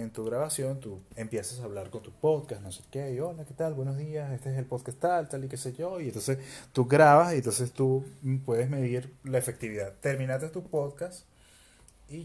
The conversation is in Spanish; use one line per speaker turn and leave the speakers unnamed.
en tu grabación tú empiezas a hablar con tu podcast, no sé qué, y hola, ¿qué tal? Buenos días, este es el podcast tal, tal y qué sé yo, y entonces tú grabas y entonces tú mm, puedes medir la efectividad. Terminaste tu podcast y ya